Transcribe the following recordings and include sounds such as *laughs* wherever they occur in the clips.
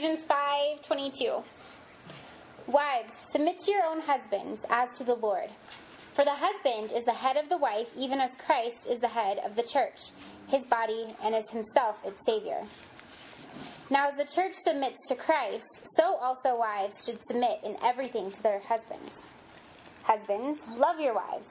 Ephesians 5 22. Wives, submit to your own husbands as to the Lord. For the husband is the head of the wife, even as Christ is the head of the church, his body, and is himself its Savior. Now, as the church submits to Christ, so also wives should submit in everything to their husbands. Husbands, love your wives,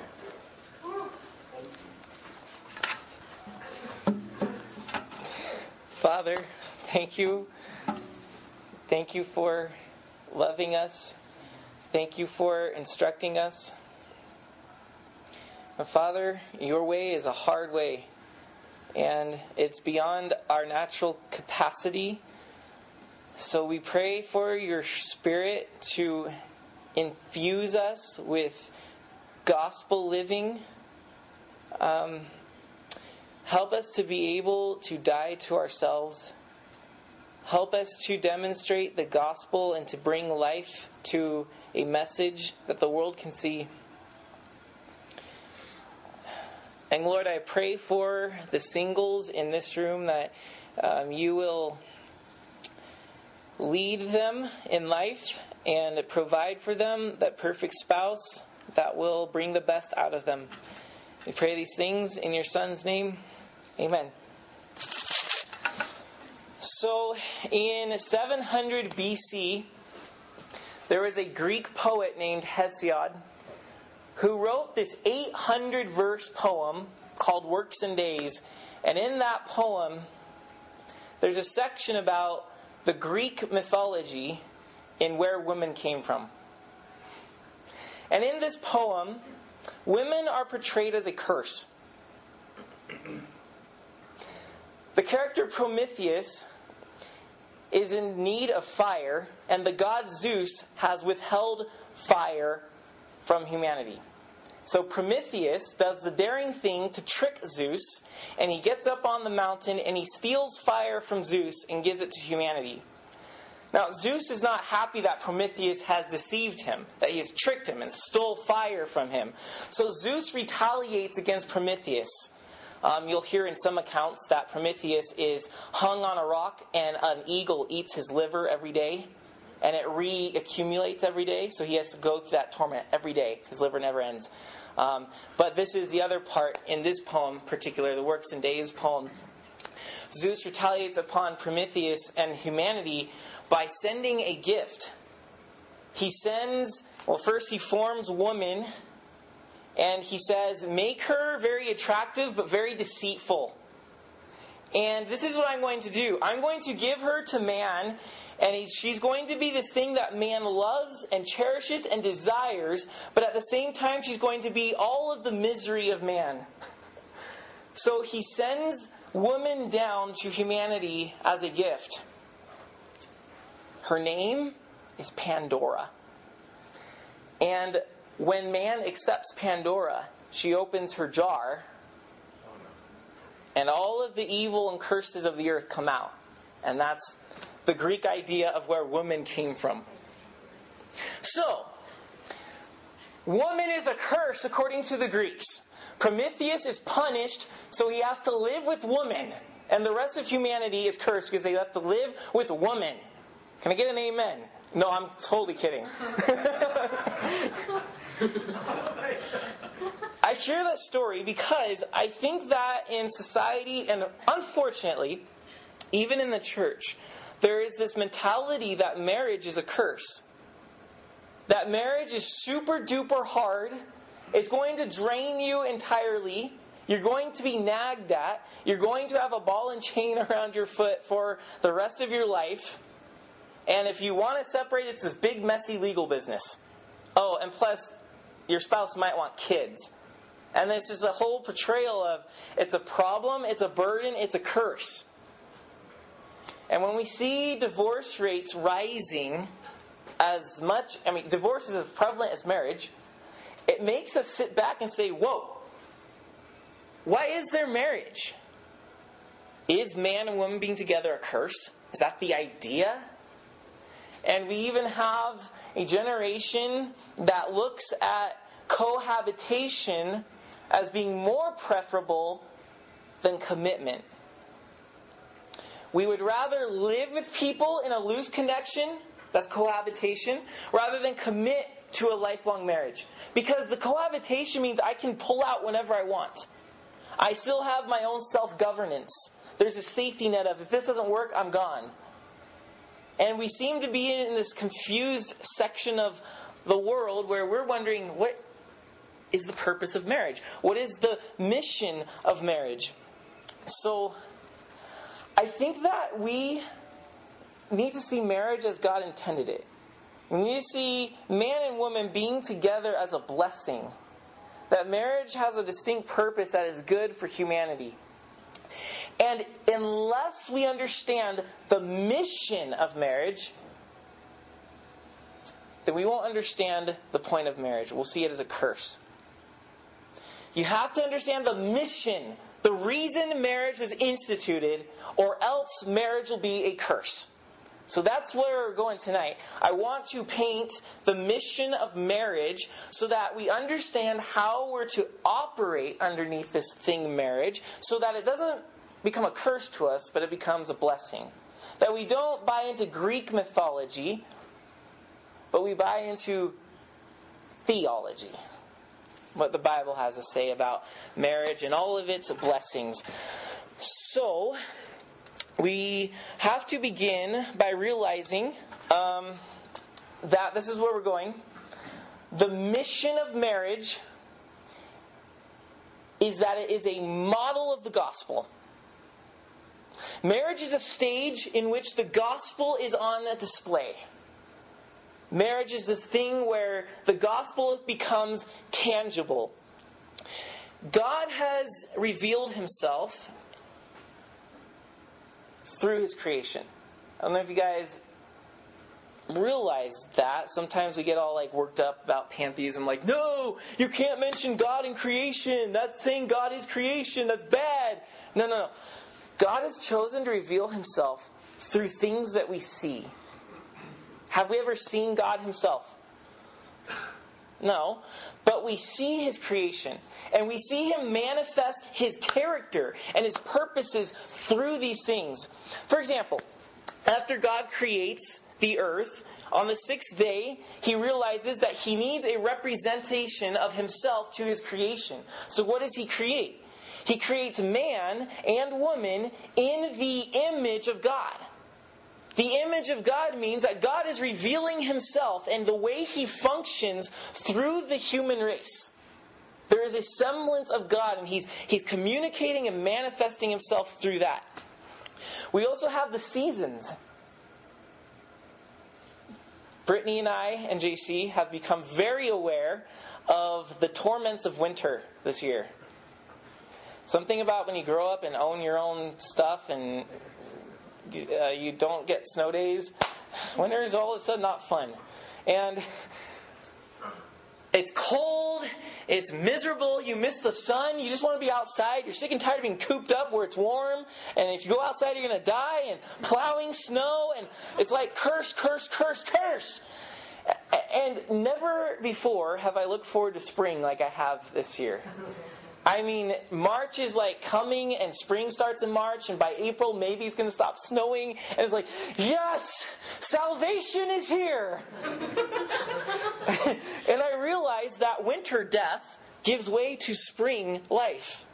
Father, thank you. Thank you for loving us. Thank you for instructing us. And Father, your way is a hard way, and it's beyond our natural capacity. So we pray for your Spirit to infuse us with gospel living. Um, Help us to be able to die to ourselves. Help us to demonstrate the gospel and to bring life to a message that the world can see. And Lord, I pray for the singles in this room that um, you will lead them in life and provide for them that perfect spouse that will bring the best out of them. We pray these things in your Son's name. Amen. So, in 700 BC, there was a Greek poet named Hesiod who wrote this 800 verse poem called Works and Days. And in that poem, there's a section about the Greek mythology and where women came from. And in this poem, women are portrayed as a curse. The character Prometheus is in need of fire, and the god Zeus has withheld fire from humanity. So Prometheus does the daring thing to trick Zeus, and he gets up on the mountain and he steals fire from Zeus and gives it to humanity. Now, Zeus is not happy that Prometheus has deceived him, that he has tricked him and stole fire from him. So Zeus retaliates against Prometheus. Um, you'll hear in some accounts that Prometheus is hung on a rock and an eagle eats his liver every day. And it reaccumulates every day, so he has to go through that torment every day. His liver never ends. Um, but this is the other part in this poem, particular the Works and Days poem. Zeus retaliates upon Prometheus and humanity by sending a gift. He sends, well, first he forms woman and he says, Make her very attractive but very deceitful. And this is what I'm going to do I'm going to give her to man, and she's going to be this thing that man loves and cherishes and desires, but at the same time, she's going to be all of the misery of man. So he sends woman down to humanity as a gift. Her name is Pandora. And when man accepts Pandora, she opens her jar, and all of the evil and curses of the earth come out. And that's the Greek idea of where woman came from. So, woman is a curse according to the Greeks. Prometheus is punished, so he has to live with woman. And the rest of humanity is cursed because they have to live with woman. Can I get an amen? No, I'm totally kidding. *laughs* *laughs* I share that story because I think that in society, and unfortunately, even in the church, there is this mentality that marriage is a curse. that marriage is super duper hard. It's going to drain you entirely. You're going to be nagged at. You're going to have a ball and chain *laughs* around your foot for the rest of your life. And if you want to separate, it's this big, messy legal business. Oh, and plus, your spouse might want kids. And there's just a whole portrayal of it's a problem, it's a burden, it's a curse. And when we see divorce rates rising as much, I mean, divorce is as prevalent as marriage, it makes us sit back and say, whoa, why is there marriage? Is man and woman being together a curse? Is that the idea? And we even have a generation that looks at cohabitation as being more preferable than commitment. We would rather live with people in a loose connection, that's cohabitation, rather than commit to a lifelong marriage. Because the cohabitation means I can pull out whenever I want. I still have my own self governance. There's a safety net of if this doesn't work, I'm gone. And we seem to be in this confused section of the world where we're wondering what is the purpose of marriage? What is the mission of marriage? So, I think that we need to see marriage as God intended it. We need to see man and woman being together as a blessing. That marriage has a distinct purpose that is good for humanity. And unless we understand the mission of marriage, then we won't understand the point of marriage. We'll see it as a curse. You have to understand the mission, the reason marriage was instituted, or else marriage will be a curse. So that's where we're going tonight. I want to paint the mission of marriage so that we understand how we're to operate underneath this thing, marriage, so that it doesn't become a curse to us, but it becomes a blessing. That we don't buy into Greek mythology, but we buy into theology what the Bible has to say about marriage and all of its blessings. So, we have to begin by realizing um, that this is where we're going. The mission of marriage is that it is a model of the gospel. Marriage is a stage in which the gospel is on display. Marriage is this thing where the gospel becomes tangible. God has revealed himself through his creation. I don't know if you guys realize that. Sometimes we get all like worked up about pantheism, like, no, you can't mention God in creation. That's saying God is creation. That's bad. No, no, no. God has chosen to reveal himself through things that we see. Have we ever seen God Himself? No. But we see His creation, and we see Him manifest His character and His purposes through these things. For example, after God creates the earth, on the sixth day, he realizes that he needs a representation of himself to his creation. So, what does he create? He creates man and woman in the image of God. The image of God means that God is revealing himself and the way he functions through the human race. There is a semblance of God, and he's, he's communicating and manifesting himself through that. We also have the seasons. Brittany and I and JC have become very aware of the torments of winter this year. Something about when you grow up and own your own stuff and uh, you don't get snow days. Winter is all of a sudden not fun. And it's cold, it's miserable, you miss the sun, you just want to be outside, you're sick and tired of being cooped up where it's warm, and if you go outside, you're going to die, and plowing snow, and it's like curse, curse, curse, curse. And never before have I looked forward to spring like I have this year. I mean, March is like coming and spring starts in March, and by April, maybe it's going to stop snowing. And it's like, yes, salvation is here. *laughs* and I realize that winter death gives way to spring life.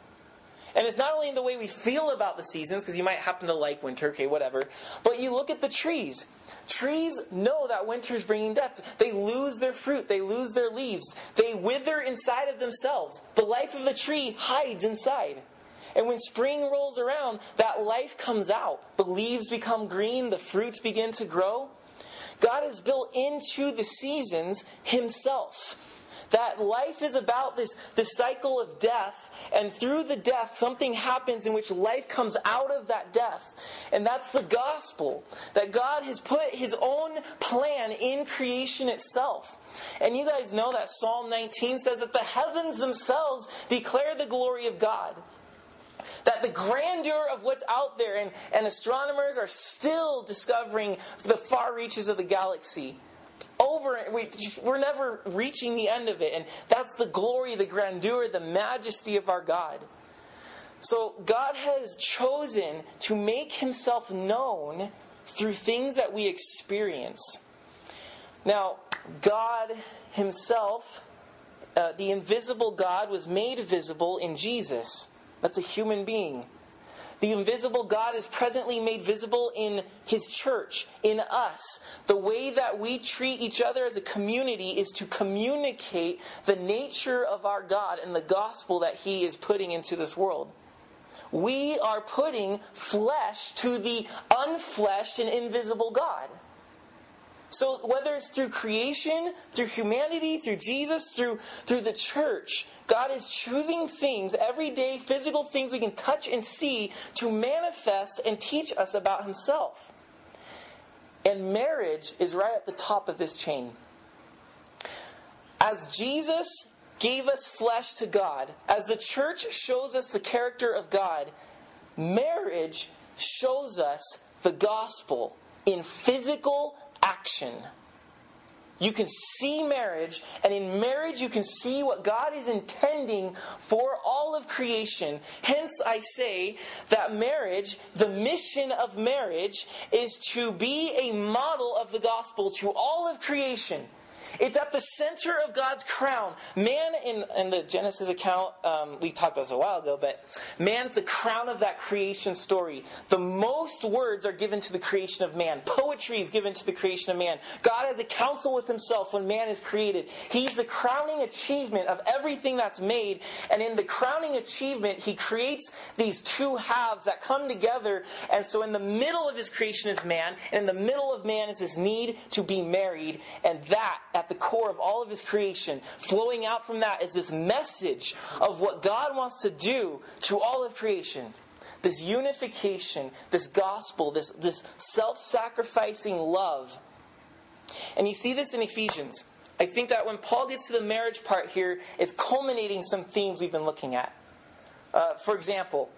And it's not only in the way we feel about the seasons, because you might happen to like winter, okay, whatever, but you look at the trees. Trees know that winter is bringing death. They lose their fruit, they lose their leaves, they wither inside of themselves. The life of the tree hides inside. And when spring rolls around, that life comes out. The leaves become green, the fruits begin to grow. God has built into the seasons Himself. That life is about this, this cycle of death, and through the death, something happens in which life comes out of that death. And that's the gospel. That God has put His own plan in creation itself. And you guys know that Psalm 19 says that the heavens themselves declare the glory of God that the grandeur of what's out there, and, and astronomers are still discovering the far reaches of the galaxy. Over, we, we're never reaching the end of it, and that's the glory, the grandeur, the majesty of our God. So, God has chosen to make Himself known through things that we experience. Now, God Himself, uh, the invisible God, was made visible in Jesus. That's a human being. The invisible God is presently made visible in His church, in us. The way that we treat each other as a community is to communicate the nature of our God and the gospel that He is putting into this world. We are putting flesh to the unfleshed and invisible God. So whether it's through creation, through humanity, through Jesus, through through the church, God is choosing things, everyday physical things we can touch and see to manifest and teach us about himself. And marriage is right at the top of this chain. As Jesus gave us flesh to God, as the church shows us the character of God, marriage shows us the gospel in physical action. You can see marriage, and in marriage, you can see what God is intending for all of creation. Hence, I say that marriage, the mission of marriage, is to be a model of the gospel to all of creation. It's at the center of God's crown. Man, in, in the Genesis account, um, we talked about this a while ago, but man's the crown of that creation story. The most words are given to the creation of man. Poetry is given to the creation of man. God has a counsel with himself when man is created. He's the crowning achievement of everything that's made. And in the crowning achievement, he creates these two halves that come together. And so in the middle of his creation is man, and in the middle of man is his need to be married. And that, at the core of all of his creation. Flowing out from that is this message of what God wants to do to all of creation. This unification, this gospel, this, this self sacrificing love. And you see this in Ephesians. I think that when Paul gets to the marriage part here, it's culminating some themes we've been looking at. Uh, for example,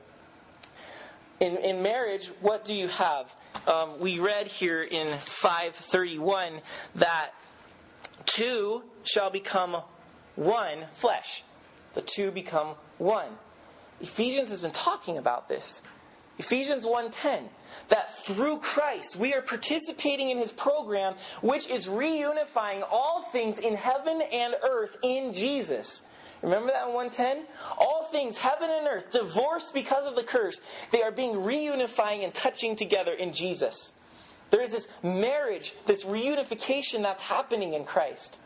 in, in marriage, what do you have? Um, we read here in 531 that two shall become one flesh. The two become one. Ephesians has been talking about this. Ephesians 1:10 that through Christ we are participating in his program which is reunifying all things in heaven and earth in Jesus. Remember that in 110? All things, heaven and earth, divorced because of the curse, they are being reunifying and touching together in Jesus. There is this marriage, this reunification that's happening in Christ.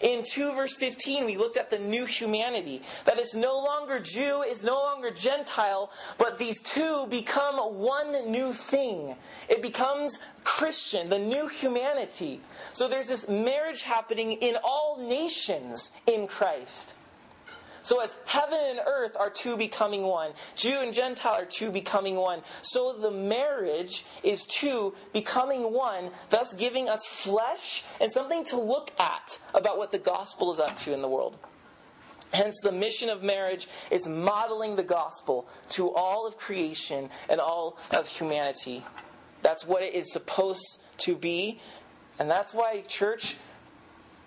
In 2 verse 15, we looked at the new humanity. That it's no longer Jew, it's no longer Gentile, but these two become one new thing. It becomes Christian, the new humanity. So there's this marriage happening in all nations in Christ. So as heaven and earth are two becoming one, Jew and Gentile are two becoming one, so the marriage is two becoming one, thus giving us flesh and something to look at about what the gospel is up to in the world. Hence, the mission of marriage is modeling the gospel to all of creation and all of humanity. That's what it is supposed to be. And that's why, church,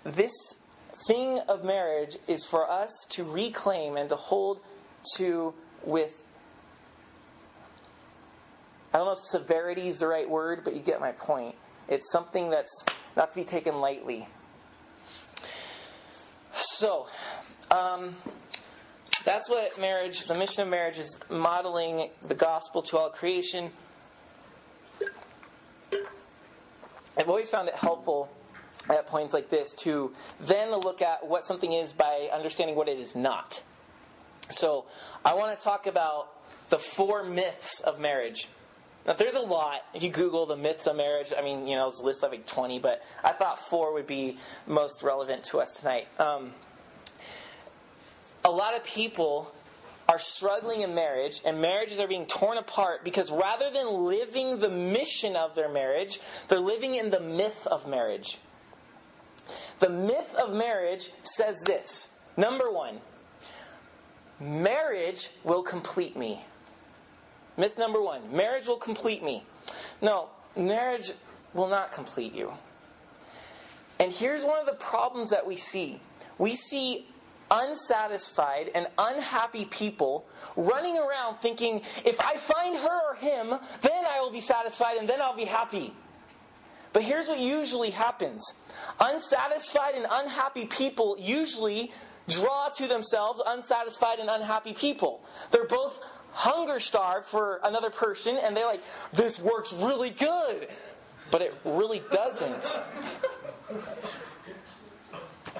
this thing of marriage is for us to reclaim and to hold to with I don't know if severity is the right word, but you get my point. It's something that's not to be taken lightly. So, um, that's what marriage, the mission of marriage, is modeling the gospel to all creation. I've always found it helpful at points like this to then look at what something is by understanding what it is not. So I want to talk about the four myths of marriage. Now, there's a lot. If you Google the myths of marriage, I mean, you know, there's a list of like 20, but I thought four would be most relevant to us tonight. Um, a lot of people are struggling in marriage, and marriages are being torn apart because rather than living the mission of their marriage, they're living in the myth of marriage. The myth of marriage says this number one, marriage will complete me. Myth number one marriage will complete me. No, marriage will not complete you. And here's one of the problems that we see we see unsatisfied and unhappy people running around thinking, if I find her or him, then I will be satisfied and then I'll be happy. But here's what usually happens unsatisfied and unhappy people usually draw to themselves unsatisfied and unhappy people. They're both hunger starved for another person and they're like, this works really good. But it really doesn't.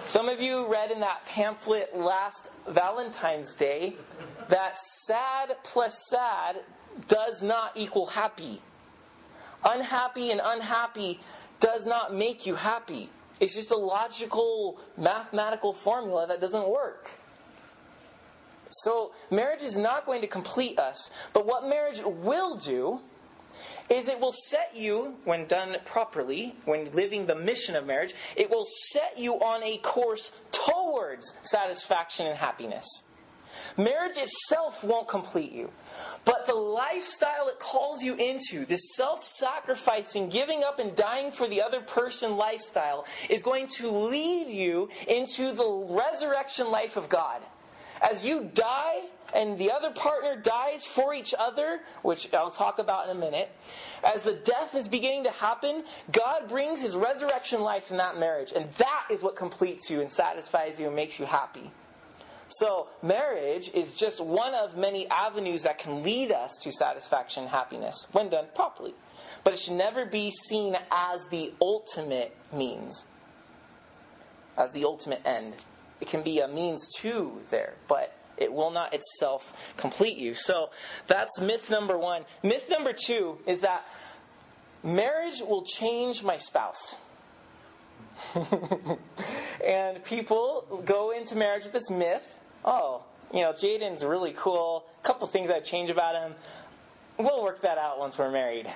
Some of you read in that pamphlet last Valentine's Day that sad plus sad does not equal happy. Unhappy and unhappy does not make you happy. It's just a logical mathematical formula that doesn't work. So, marriage is not going to complete us, but what marriage will do is it will set you, when done properly, when living the mission of marriage, it will set you on a course towards satisfaction and happiness. Marriage itself won't complete you, but the lifestyle it calls you into, this self sacrificing, giving up and dying for the other person lifestyle, is going to lead you into the resurrection life of God as you die and the other partner dies for each other, which I'll talk about in a minute, as the death is beginning to happen, God brings his resurrection life in that marriage. And that is what completes you and satisfies you and makes you happy. So, marriage is just one of many avenues that can lead us to satisfaction and happiness when done properly. But it should never be seen as the ultimate means, as the ultimate end. It can be a means to there, but it will not itself complete you. So that's myth number one. Myth number two is that marriage will change my spouse. *laughs* and people go into marriage with this myth oh, you know, Jaden's really cool. A couple things I'd change about him. We'll work that out once we're married.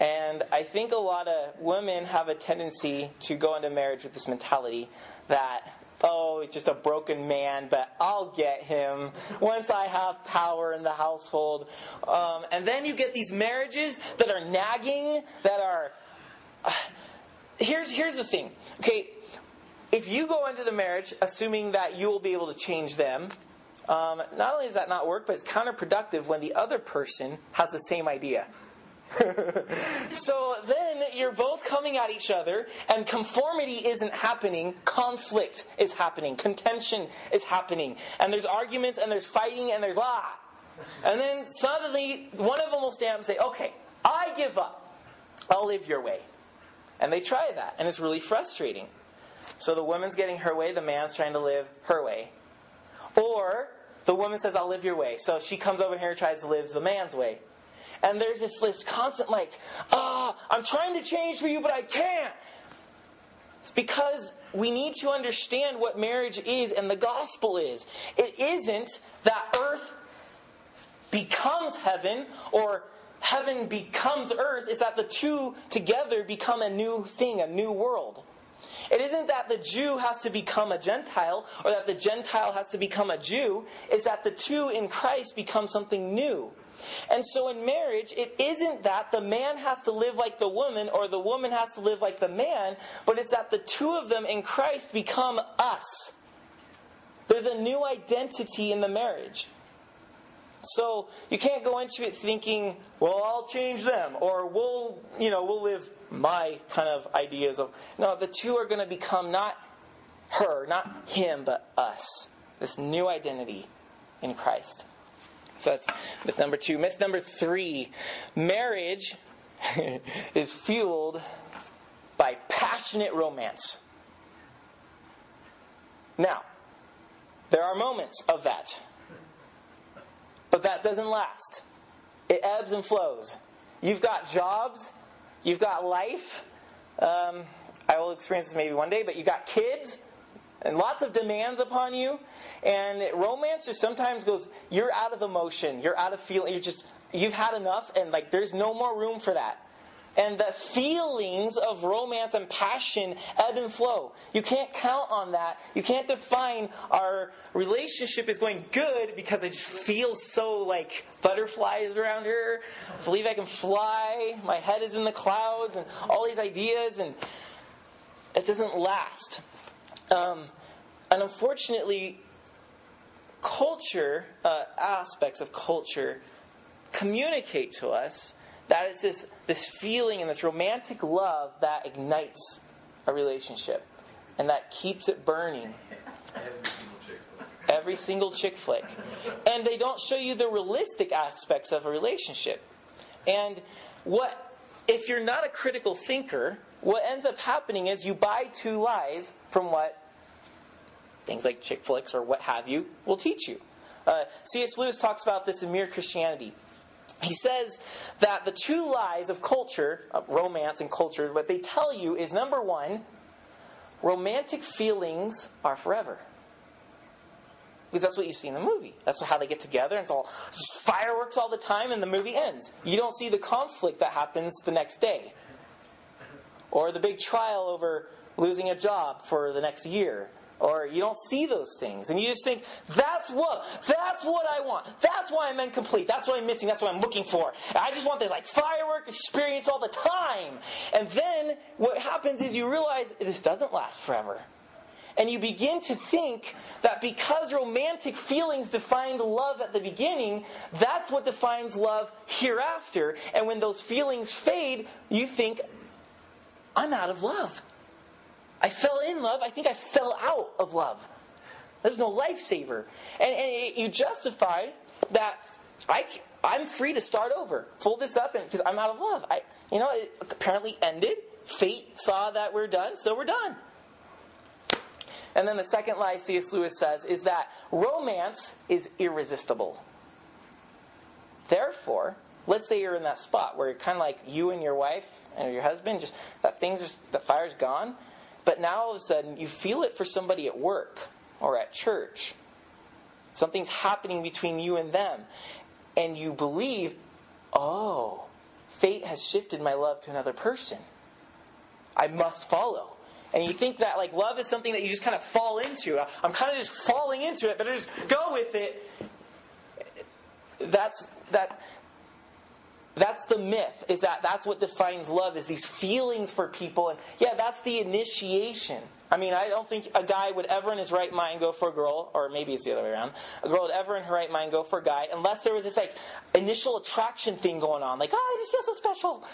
And I think a lot of women have a tendency to go into marriage with this mentality that oh, he's just a broken man, but I'll get him once I have power in the household. Um, and then you get these marriages that are nagging, that are. Uh, here's, here's the thing. Okay, if you go into the marriage assuming that you will be able to change them, um, not only does that not work, but it's counterproductive when the other person has the same idea. *laughs* so then you're both coming at each other, and conformity isn't happening. Conflict is happening. Contention is happening. And there's arguments, and there's fighting, and there's ah. And then suddenly, one of them will stand up and say, Okay, I give up. I'll live your way. And they try that, and it's really frustrating. So the woman's getting her way, the man's trying to live her way. Or the woman says, I'll live your way. So she comes over here and tries to live the man's way. And there's this, this constant, like, ah, I'm trying to change for you, but I can't. It's because we need to understand what marriage is and the gospel is. It isn't that earth becomes heaven or heaven becomes earth. It's that the two together become a new thing, a new world. It isn't that the Jew has to become a Gentile or that the Gentile has to become a Jew. It's that the two in Christ become something new. And so in marriage, it isn't that the man has to live like the woman or the woman has to live like the man, but it's that the two of them in Christ become us. There's a new identity in the marriage. So you can't go into it thinking, well, I'll change them, or we'll, you know, we'll live my kind of ideas of. No, the two are going to become not her, not him, but us. This new identity in Christ. So that's myth number two. Myth number three marriage *laughs* is fueled by passionate romance. Now, there are moments of that, but that doesn't last. It ebbs and flows. You've got jobs, you've got life. Um, I will experience this maybe one day, but you got kids and lots of demands upon you. And romance just sometimes goes, you're out of emotion, you're out of feeling, you're just, you've had enough, and like there's no more room for that. And the feelings of romance and passion ebb and flow. You can't count on that. You can't define our relationship is going good because I just feel so like butterflies around her. I believe I can fly. My head is in the clouds and all these ideas, and it doesn't last. Um, and unfortunately, culture, uh, aspects of culture, communicate to us that it's this, this feeling and this romantic love that ignites a relationship and that keeps it burning. Every single chick flick. And they don't show you the realistic aspects of a relationship. And what, if you're not a critical thinker, what ends up happening is you buy two lies from what things like chick flicks or what have you will teach you. Uh, C.S. Lewis talks about this in Mere Christianity he says that the two lies of culture, of romance and culture, what they tell you is number one, romantic feelings are forever. Because that's what you see in the movie. That's how they get together, and it's all fireworks all the time, and the movie ends. You don't see the conflict that happens the next day. Or the big trial over losing a job for the next year or you don't see those things. And you just think that's love that's what i want. That's why i'm incomplete. That's what i'm missing. That's what i'm looking for. I just want this like firework experience all the time. And then what happens is you realize this doesn't last forever. And you begin to think that because romantic feelings defined love at the beginning, that's what defines love hereafter. And when those feelings fade, you think, I'm out of love. I fell in love. I think I fell out of love. There's no lifesaver. And, and you justify that I, I'm free to start over. Fold this up because I'm out of love. I, you know, it apparently ended. Fate saw that we're done, so we're done. And then the second lie C.S. Lewis says is that romance is irresistible. Therefore, let's say you're in that spot where you're kind of like you and your wife and your husband, just that thing's just, the fire's gone. But now all of a sudden, you feel it for somebody at work or at church. Something's happening between you and them. And you believe, oh, fate has shifted my love to another person. I must follow. And you think that like love is something that you just kind of fall into. I'm kind of just falling into it, but I just go with it. That's that that's the myth is that that's what defines love is these feelings for people and yeah that's the initiation i mean i don't think a guy would ever in his right mind go for a girl or maybe it's the other way around a girl would ever in her right mind go for a guy unless there was this like initial attraction thing going on like oh i just feel so special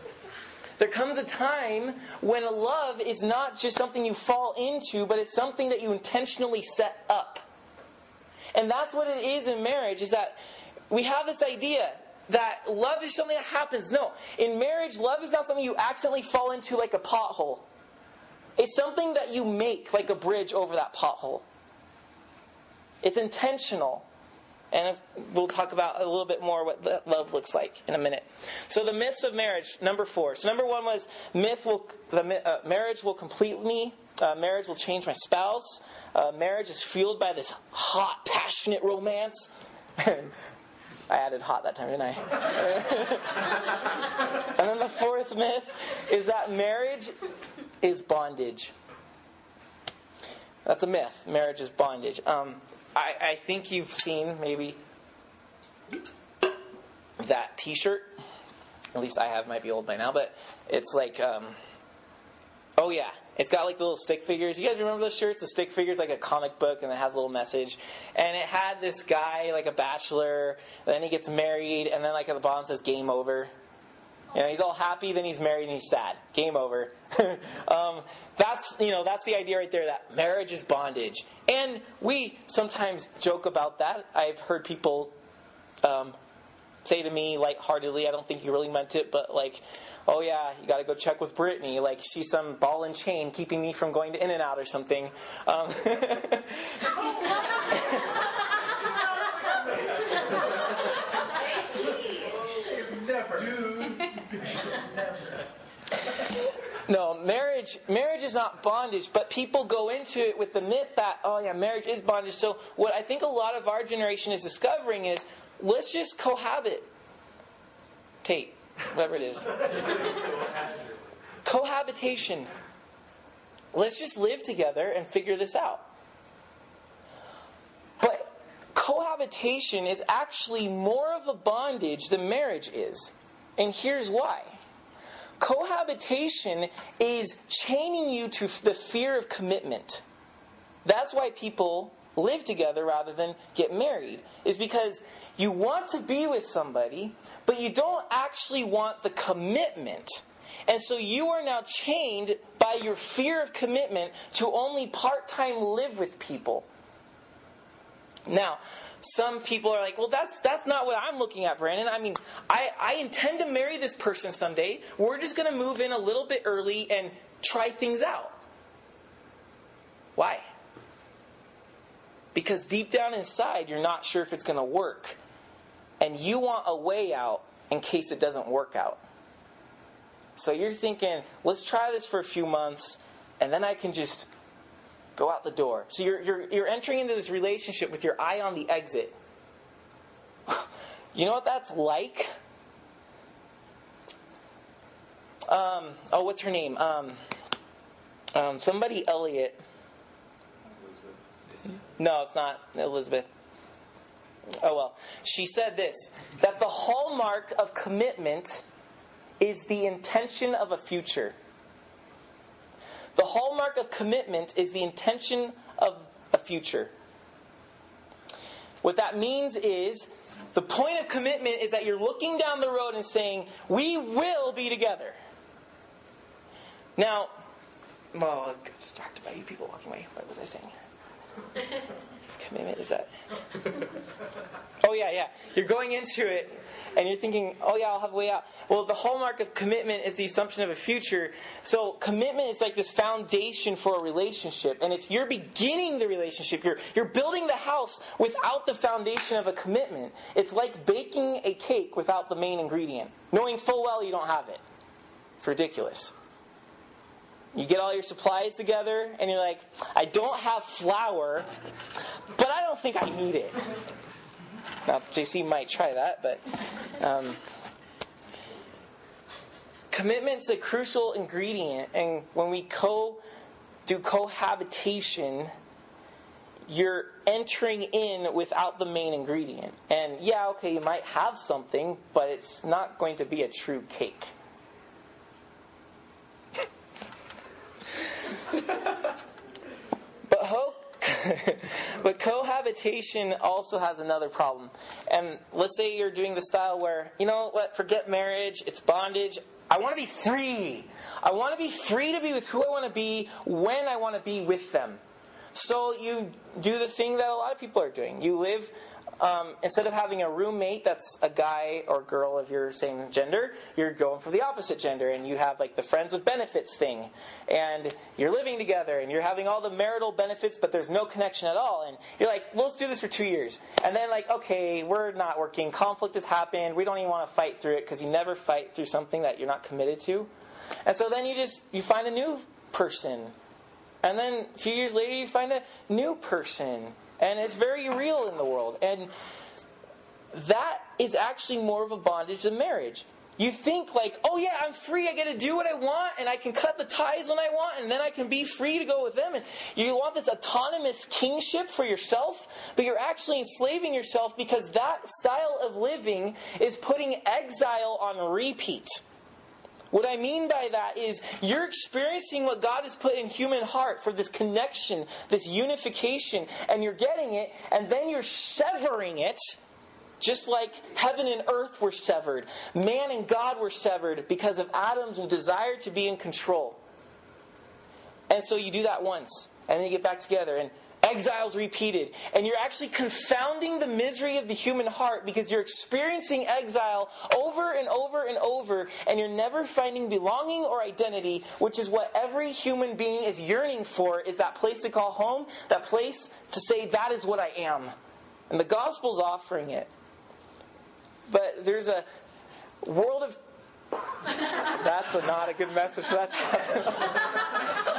*laughs* There comes a time when love is not just something you fall into, but it's something that you intentionally set up. And that's what it is in marriage, is that we have this idea that love is something that happens. No, in marriage, love is not something you accidentally fall into like a pothole. It's something that you make like a bridge over that pothole. It's intentional. And we'll talk about a little bit more what love looks like in a minute. So the myths of marriage, number four. So number one was myth will the uh, marriage will complete me. Uh, marriage will change my spouse. Uh, marriage is fueled by this hot, passionate romance. *laughs* I added hot that time, didn't I? *laughs* and then the fourth myth is that marriage is bondage. That's a myth. Marriage is bondage. Um, I, I think you've seen maybe that T-shirt. At least I have. Might be old by now, but it's like, um, oh yeah, it's got like the little stick figures. You guys remember those shirts? The stick figures, like a comic book, and it has a little message. And it had this guy, like a bachelor. Then he gets married, and then like at the bottom says "Game Over." You know, he's all happy, then he's married and he's sad. Game over. *laughs* um, that's you know that's the idea right there that marriage is bondage, and we sometimes joke about that. I've heard people um, say to me lightheartedly, I don't think he really meant it, but like, oh yeah, you got to go check with Brittany. Like she's some ball and chain keeping me from going to In-N-Out or something. Um, *laughs* No, marriage marriage is not bondage, but people go into it with the myth that oh yeah, marriage is bondage. So what I think a lot of our generation is discovering is let's just cohabit. Tate, whatever it is. Cohabitation. Let's just live together and figure this out. But cohabitation is actually more of a bondage than marriage is. And here's why. Cohabitation is chaining you to the fear of commitment. That's why people live together rather than get married, is because you want to be with somebody, but you don't actually want the commitment. And so you are now chained by your fear of commitment to only part time live with people. Now, some people are like, well, that's, that's not what I'm looking at, Brandon. I mean, I, I intend to marry this person someday. We're just going to move in a little bit early and try things out. Why? Because deep down inside, you're not sure if it's going to work. And you want a way out in case it doesn't work out. So you're thinking, let's try this for a few months, and then I can just Go out the door. So you're, you're, you're entering into this relationship with your eye on the exit. *laughs* you know what that's like? Um, oh, what's her name? Um, um, somebody Elliot. No, it's not Elizabeth. Oh well. She said this that the hallmark of commitment is the intention of a future. The hallmark of commitment is the intention of a future. What that means is the point of commitment is that you're looking down the road and saying, We will be together. Now, well, I got distracted by you people walking away. What was I saying? Commitment is that? oh, yeah, yeah. You're going into it and you're thinking, oh yeah, I'll have a way out. Well, the hallmark of commitment is the assumption of a future. So commitment is like this foundation for a relationship. And if you're beginning the relationship, you're, you're building the house without the foundation of a commitment. It's like baking a cake without the main ingredient, knowing full well you don't have it. It's ridiculous. You get all your supplies together, and you're like, I don't have flour, but I don't think I need it. Now, JC might try that, but um, commitment's a crucial ingredient, and when we co do cohabitation, you're entering in without the main ingredient. And yeah, okay, you might have something, but it's not going to be a true cake. *laughs* but *laughs* but cohabitation also has another problem. And let's say you're doing the style where, you know what, forget marriage, it's bondage. I want to be free. I want to be free to be with who I want to be when I want to be with them. So you do the thing that a lot of people are doing. You live um, instead of having a roommate that's a guy or girl of your same gender, you're going for the opposite gender, and you have like the friends with benefits thing, and you're living together, and you're having all the marital benefits, but there's no connection at all, and you're like, let's do this for two years, and then like, okay, we're not working, conflict has happened, we don't even want to fight through it because you never fight through something that you're not committed to, and so then you just you find a new person, and then a few years later you find a new person and it's very real in the world. And that is actually more of a bondage than marriage. You think like, oh yeah, I'm free. I get to do what I want, and I can cut the ties when I want, and then I can be free to go with them. And you want this autonomous kingship for yourself, but you're actually enslaving yourself because that style of living is putting exile on repeat. What I mean by that is you're experiencing what God has put in human heart for this connection, this unification, and you're getting it, and then you're severing it Just like heaven and earth were severed, man and God were severed because of Adam's desire to be in control. And so you do that once, and then you get back together, and exiles repeated. And you're actually confounding the misery of the human heart because you're experiencing exile over and over and over, and you're never finding belonging or identity, which is what every human being is yearning for, is that place to call home, that place to say, that is what I am. And the gospel's offering it. But there's a world of. *laughs* That's a, not a good message for that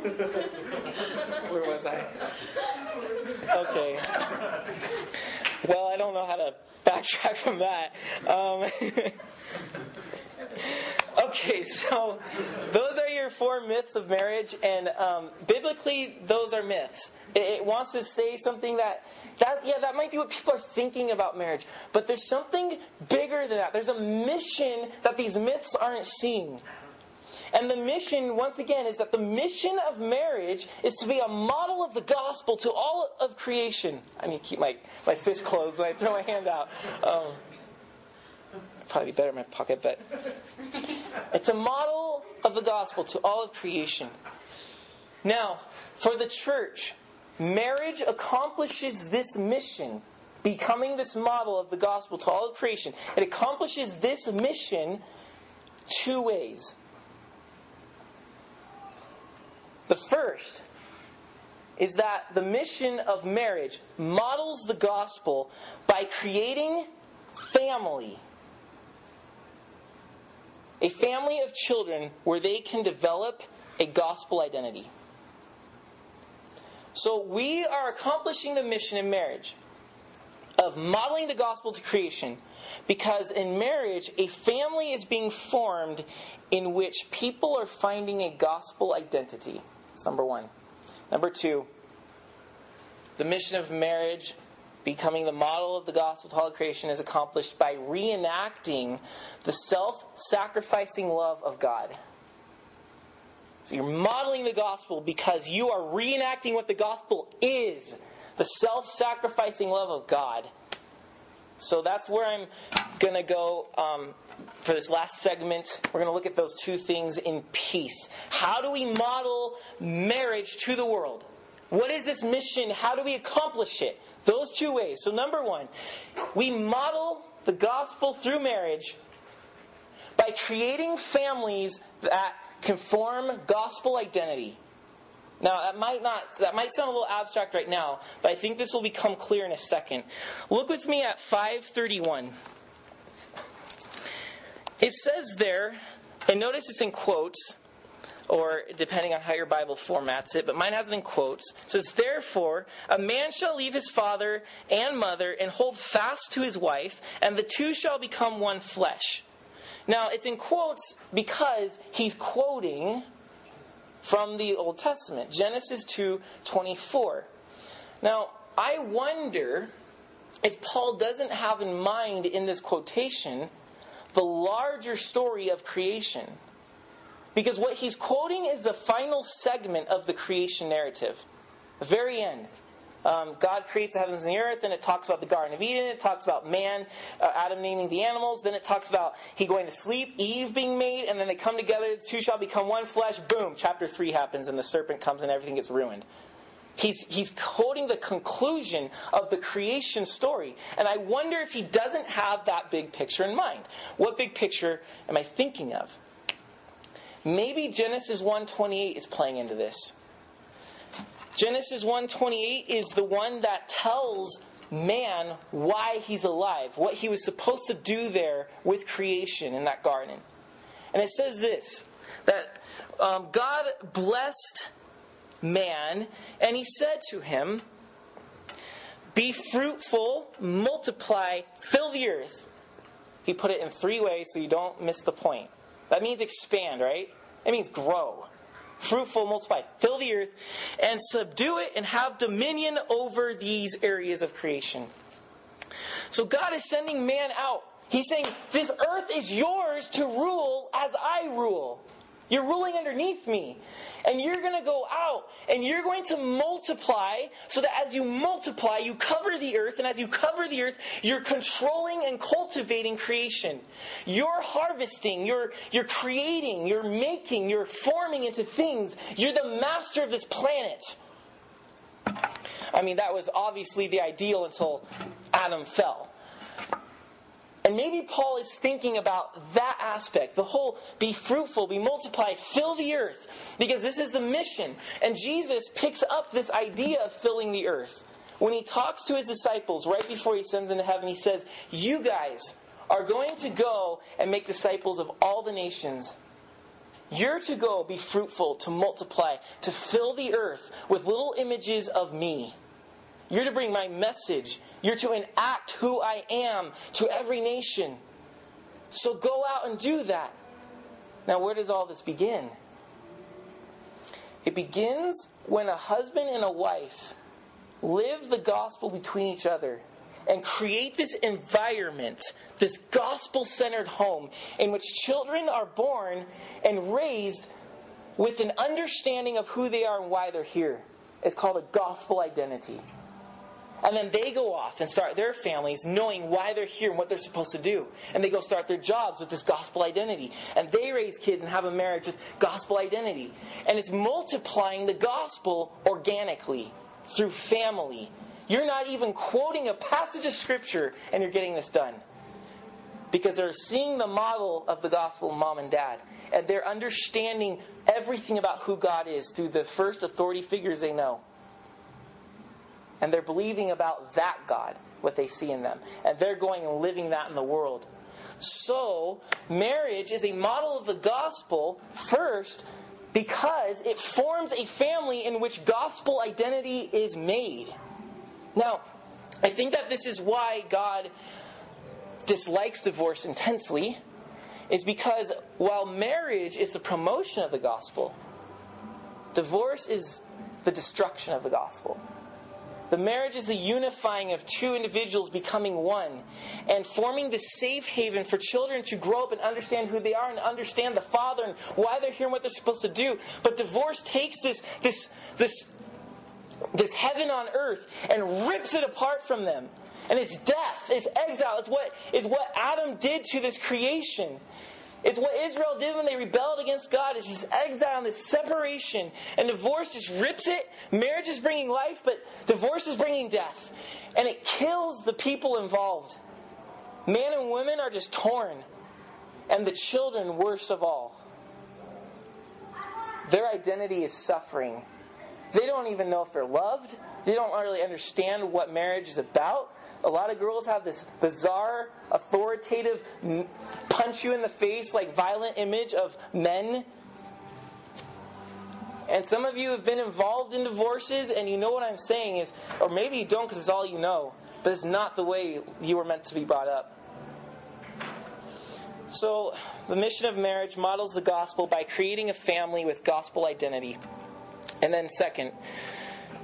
*laughs* Where was I? Okay. Well, I don't know how to backtrack from that. Um, *laughs* okay, so those are your four myths of marriage, and um, biblically, those are myths. It, it wants to say something that that yeah, that might be what people are thinking about marriage, but there's something bigger than that. There's a mission that these myths aren't seeing. And the mission, once again, is that the mission of marriage is to be a model of the gospel to all of creation. I need to keep my, my fist closed when I throw my hand out. Um, probably be better in my pocket, but it's a model of the gospel to all of creation. Now, for the church, marriage accomplishes this mission, becoming this model of the gospel to all of creation. It accomplishes this mission two ways. The first is that the mission of marriage models the gospel by creating family. A family of children where they can develop a gospel identity. So we are accomplishing the mission in marriage of modeling the gospel to creation because in marriage, a family is being formed in which people are finding a gospel identity. That's number one. Number two, the mission of marriage, becoming the model of the gospel to all creation, is accomplished by reenacting the self sacrificing love of God. So you're modeling the gospel because you are reenacting what the gospel is the self sacrificing love of God. So that's where I'm going to go um, for this last segment. We're going to look at those two things in peace. How do we model marriage to the world? What is this mission? How do we accomplish it? Those two ways. So, number one, we model the gospel through marriage by creating families that conform gospel identity. Now that might not that might sound a little abstract right now, but I think this will become clear in a second. Look with me at 531. It says there, and notice it's in quotes, or depending on how your Bible formats it, but mine has it in quotes. It says, Therefore, a man shall leave his father and mother and hold fast to his wife, and the two shall become one flesh. Now, it's in quotes because he's quoting from the Old Testament, Genesis 2:24. Now, I wonder if Paul doesn't have in mind in this quotation the larger story of creation. Because what he's quoting is the final segment of the creation narrative, the very end. Um, God creates the heavens and the earth, and it talks about the Garden of Eden. It talks about man, uh, Adam naming the animals. Then it talks about he going to sleep, Eve being made, and then they come together. The two shall become one flesh. Boom! Chapter three happens, and the serpent comes, and everything gets ruined. He's, he's quoting the conclusion of the creation story. And I wonder if he doesn't have that big picture in mind. What big picture am I thinking of? Maybe Genesis 1:28 is playing into this. Genesis 1:28 is the one that tells man why he's alive, what he was supposed to do there with creation in that garden. And it says this that um, God blessed man, and he said to him, Be fruitful, multiply, fill the earth. He put it in three ways so you don't miss the point. That means expand, right? It means grow fruitful, multiply, fill the earth, and subdue it and have dominion over these areas of creation. So God is sending man out. He's saying, This earth is yours to rule as I rule. You're ruling underneath me. And you're going to go out and you're going to multiply so that as you multiply, you cover the earth. And as you cover the earth, you're controlling and cultivating creation. You're harvesting, you're, you're creating, you're making, you're forming into things. You're the master of this planet. I mean, that was obviously the ideal until Adam fell. And maybe Paul is thinking about that aspect, the whole be fruitful, be multiply, fill the earth, because this is the mission. And Jesus picks up this idea of filling the earth. When he talks to his disciples right before he sends them to heaven, he says, You guys are going to go and make disciples of all the nations. You're to go be fruitful, to multiply, to fill the earth with little images of me. You're to bring my message. You're to enact who I am to every nation. So go out and do that. Now, where does all this begin? It begins when a husband and a wife live the gospel between each other and create this environment, this gospel centered home, in which children are born and raised with an understanding of who they are and why they're here. It's called a gospel identity. And then they go off and start their families knowing why they're here and what they're supposed to do. And they go start their jobs with this gospel identity. And they raise kids and have a marriage with gospel identity. And it's multiplying the gospel organically through family. You're not even quoting a passage of scripture and you're getting this done. Because they're seeing the model of the gospel, mom and dad. And they're understanding everything about who God is through the first authority figures they know and they're believing about that God, what they see in them. And they're going and living that in the world. So, marriage is a model of the gospel first because it forms a family in which gospel identity is made. Now, I think that this is why God dislikes divorce intensely, is because while marriage is the promotion of the gospel, divorce is the destruction of the gospel. The marriage is the unifying of two individuals becoming one and forming the safe haven for children to grow up and understand who they are and understand the Father and why they're here and what they're supposed to do. But divorce takes this, this, this, this heaven on earth and rips it apart from them. And it's death, it's exile, it's what, it's what Adam did to this creation. It's what Israel did when they rebelled against God. It's this exile and this separation. And divorce just rips it. Marriage is bringing life, but divorce is bringing death. And it kills the people involved. Man and women are just torn. And the children, worst of all. Their identity is suffering. They don't even know if they're loved. They don't really understand what marriage is about. A lot of girls have this bizarre, authoritative, punch you in the face, like violent image of men. And some of you have been involved in divorces, and you know what I'm saying is, or maybe you don't because it's all you know, but it's not the way you were meant to be brought up. So, the mission of marriage models the gospel by creating a family with gospel identity. And then, second,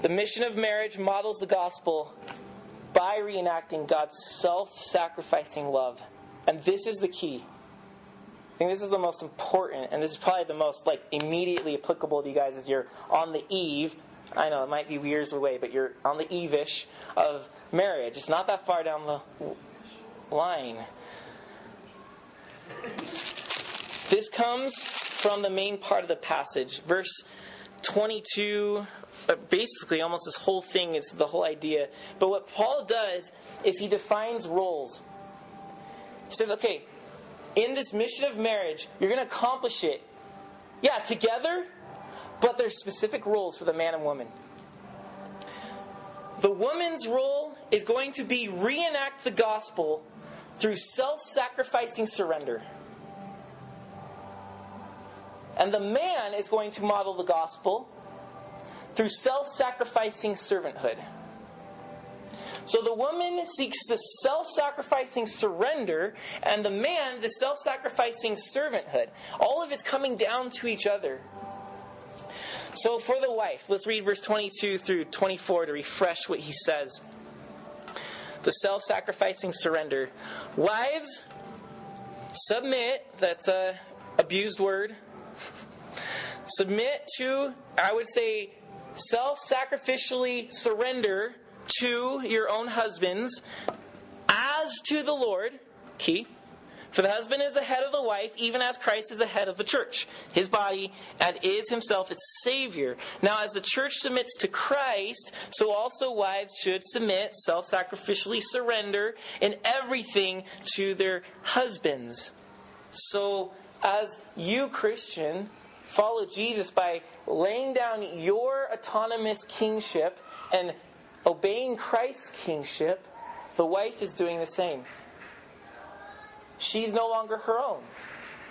the mission of marriage models the gospel by reenacting God's self sacrificing love. And this is the key. I think this is the most important, and this is probably the most like immediately applicable to you guys as you're on the eve. I know it might be years away, but you're on the eve-ish of marriage. It's not that far down the line. This comes from the main part of the passage, verse 22 basically almost this whole thing is the whole idea. But what Paul does is he defines roles. He says, okay, in this mission of marriage, you're going to accomplish it. Yeah, together, but there's specific roles for the man and woman. The woman's role is going to be reenact the gospel through self sacrificing surrender. And the man is going to model the gospel through self sacrificing servanthood. So the woman seeks the self sacrificing surrender, and the man the self sacrificing servanthood. All of it's coming down to each other. So for the wife, let's read verse 22 through 24 to refresh what he says. The self sacrificing surrender. Wives, submit, that's a abused word. Submit to, I would say, self sacrificially surrender to your own husbands as to the Lord. Key. For the husband is the head of the wife, even as Christ is the head of the church, his body, and is himself its Savior. Now, as the church submits to Christ, so also wives should submit, self sacrificially surrender in everything to their husbands. So, as you, Christian, follow Jesus by laying down your autonomous kingship and obeying Christ's kingship, the wife is doing the same. She's no longer her own.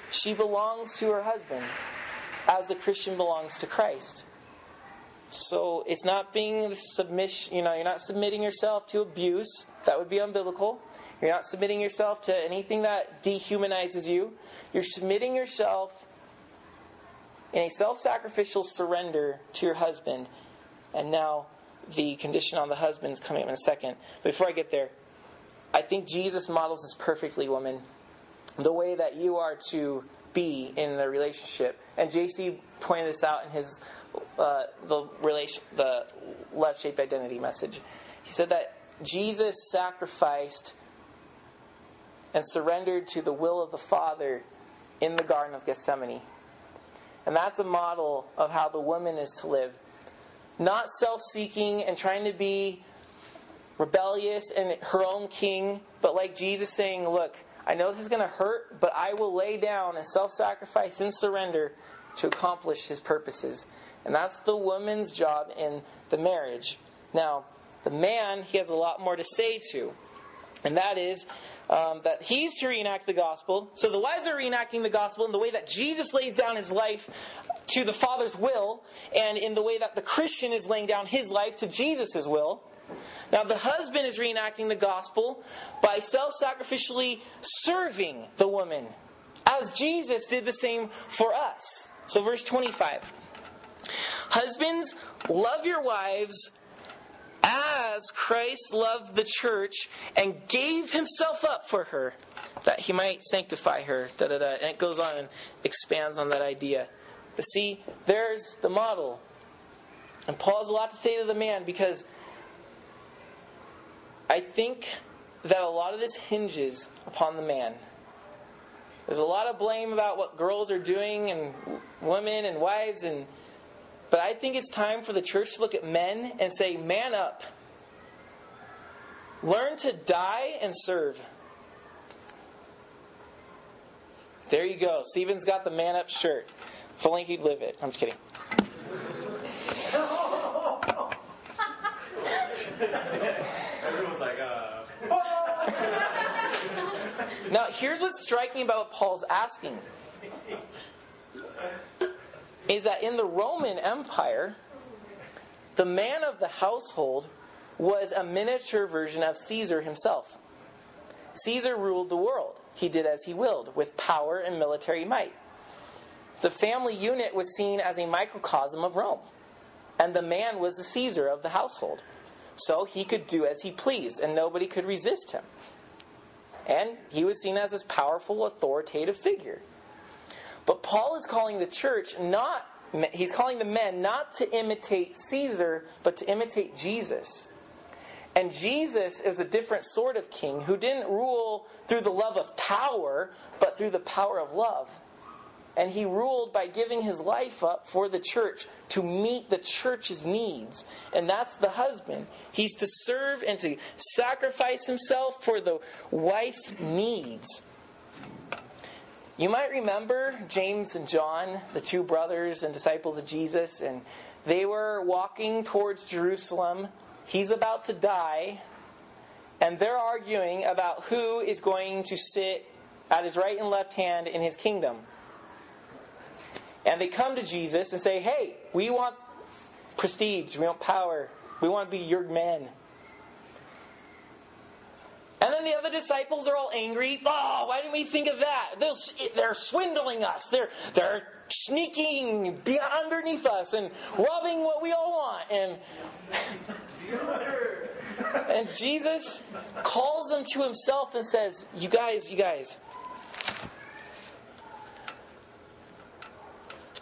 She belongs to her husband as the Christian belongs to Christ. So it's not being submission, you know, you're not submitting yourself to abuse. That would be unbiblical. You're not submitting yourself to anything that dehumanizes you. You're submitting yourself in a self sacrificial surrender to your husband. And now the condition on the husband is coming up in a second. But before I get there, I think Jesus models this perfectly, woman the way that you are to be in the relationship. And JC pointed this out in his uh, the relation the love shaped identity message. He said that Jesus sacrificed and surrendered to the will of the Father in the Garden of Gethsemane. And that's a model of how the woman is to live. Not self seeking and trying to be rebellious and her own king, but like Jesus saying, Look, I know this is going to hurt, but I will lay down and self sacrifice and surrender to accomplish his purposes. And that's the woman's job in the marriage. Now, the man, he has a lot more to say to. And that is um, that he's to reenact the gospel. So the wives are reenacting the gospel in the way that Jesus lays down his life to the Father's will, and in the way that the Christian is laying down his life to Jesus' will. Now, the husband is reenacting the gospel by self sacrificially serving the woman, as Jesus did the same for us. So, verse 25 Husbands, love your wives as Christ loved the church and gave himself up for her, that he might sanctify her. Da, da, da. And it goes on and expands on that idea. But see, there's the model. And Paul has a lot to say to the man because I think that a lot of this hinges upon the man. There's a lot of blame about what girls are doing and women and wives and but I think it's time for the church to look at men and say, "Man up. Learn to die and serve." There you go. Steven's got the man up shirt. If only he'd live it. I'm just kidding. Uh, now, here's what's striking about what Paul's asking is that in the Roman Empire, the man of the household was a miniature version of Caesar himself. Caesar ruled the world. He did as he willed, with power and military might. The family unit was seen as a microcosm of Rome, and the man was the Caesar of the household. So he could do as he pleased, and nobody could resist him and he was seen as this powerful, authoritative figure. But Paul is calling the church not, he's calling the men not to imitate Caesar, but to imitate Jesus. And Jesus is a different sort of king who didn't rule through the love of power, but through the power of love. And he ruled by giving his life up for the church to meet the church's needs. And that's the husband. He's to serve and to sacrifice himself for the wife's needs. You might remember James and John, the two brothers and disciples of Jesus, and they were walking towards Jerusalem. He's about to die, and they're arguing about who is going to sit at his right and left hand in his kingdom. And they come to Jesus and say, Hey, we want prestige, we want power, we want to be your men. And then the other disciples are all angry. Oh, why didn't we think of that? They're, swindling us. They're, they're sneaking underneath us and robbing what we all want. And, and Jesus calls them to himself and says, You guys, you guys,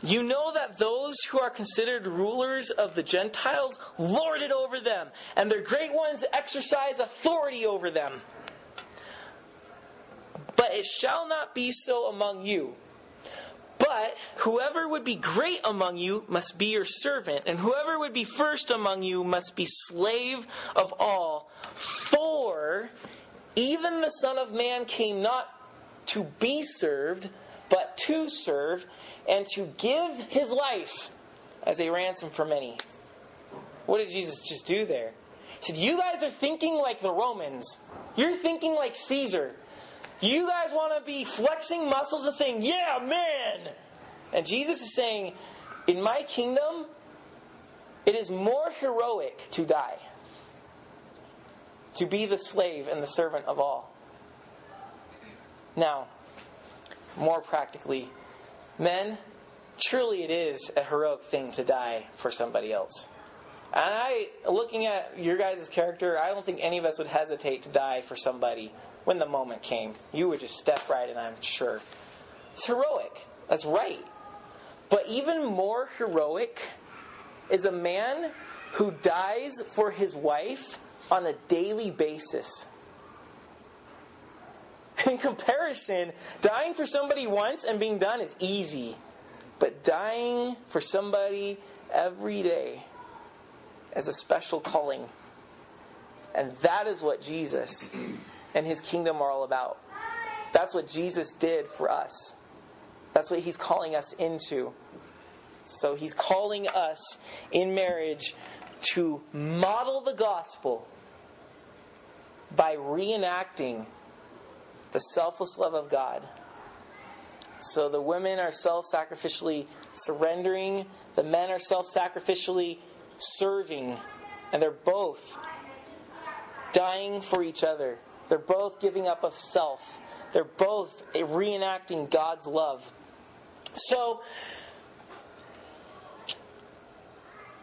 You know that those who are considered rulers of the Gentiles lord it over them, and their great ones exercise authority over them. But it shall not be so among you. But whoever would be great among you must be your servant, and whoever would be first among you must be slave of all. For even the Son of Man came not to be served, but to serve, and to give his life as a ransom for many. What did Jesus just do there? He said, You guys are thinking like the Romans. You're thinking like Caesar. You guys want to be flexing muscles and saying, Yeah, man! And Jesus is saying, In my kingdom, it is more heroic to die, to be the slave and the servant of all. Now, more practically, men, truly it is a heroic thing to die for somebody else. And I, looking at your guys' character, I don't think any of us would hesitate to die for somebody when the moment came. You would just step right in, I'm sure. It's heroic. That's right. But even more heroic is a man who dies for his wife on a daily basis. *laughs* In comparison, dying for somebody once and being done is easy. But dying for somebody every day is a special calling. And that is what Jesus and his kingdom are all about. That's what Jesus did for us. That's what he's calling us into. So he's calling us in marriage to model the gospel by reenacting the selfless love of God. So the women are self sacrificially surrendering, the men are self sacrificially serving, and they're both dying for each other. They're both giving up of self. They're both reenacting God's love. So,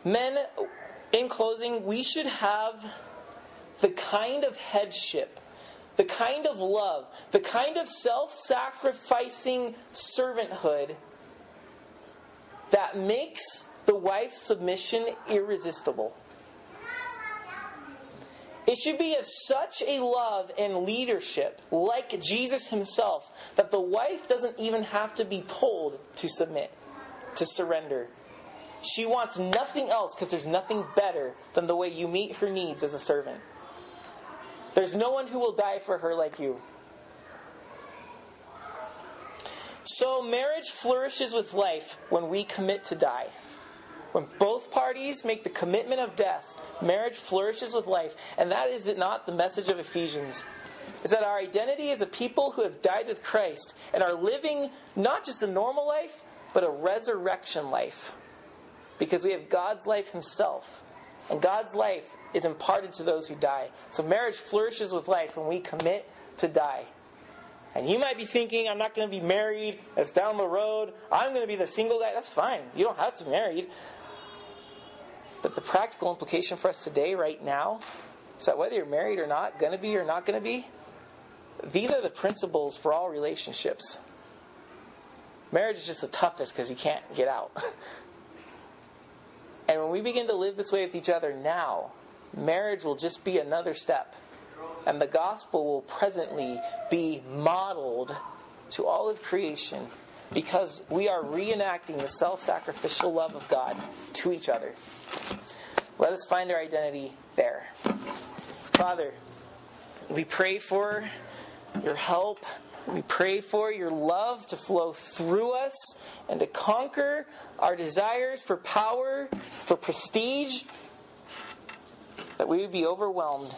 men, in closing, we should have the kind of headship, the kind of love, the kind of self sacrificing servanthood that makes the wife's submission irresistible. It should be of such a love and leadership, like Jesus himself, that the wife doesn't even have to be told to submit, to surrender. She wants nothing else because there's nothing better than the way you meet her needs as a servant. There's no one who will die for her like you. So, marriage flourishes with life when we commit to die. When both parties make the commitment of death, marriage flourishes with life. And that is it not the message of Ephesians. Is that our identity is a people who have died with Christ and are living not just a normal life, but a resurrection life. Because we have God's life Himself. And God's life is imparted to those who die. So marriage flourishes with life when we commit to die. And you might be thinking, I'm not going to be married. That's down the road. I'm going to be the single guy. That's fine. You don't have to be married. But the practical implication for us today, right now, is that whether you're married or not, going to be or not going to be, these are the principles for all relationships. Marriage is just the toughest because you can't get out. *laughs* and when we begin to live this way with each other now, marriage will just be another step. And the gospel will presently be modeled to all of creation because we are reenacting the self sacrificial love of God to each other. Let us find our identity there. Father, we pray for your help. We pray for your love to flow through us and to conquer our desires for power, for prestige, that we would be overwhelmed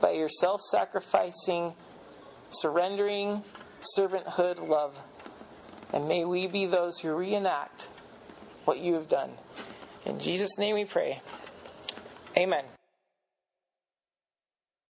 by your self sacrificing, surrendering, servanthood love. And may we be those who reenact what you have done. In Jesus' name we pray. Amen.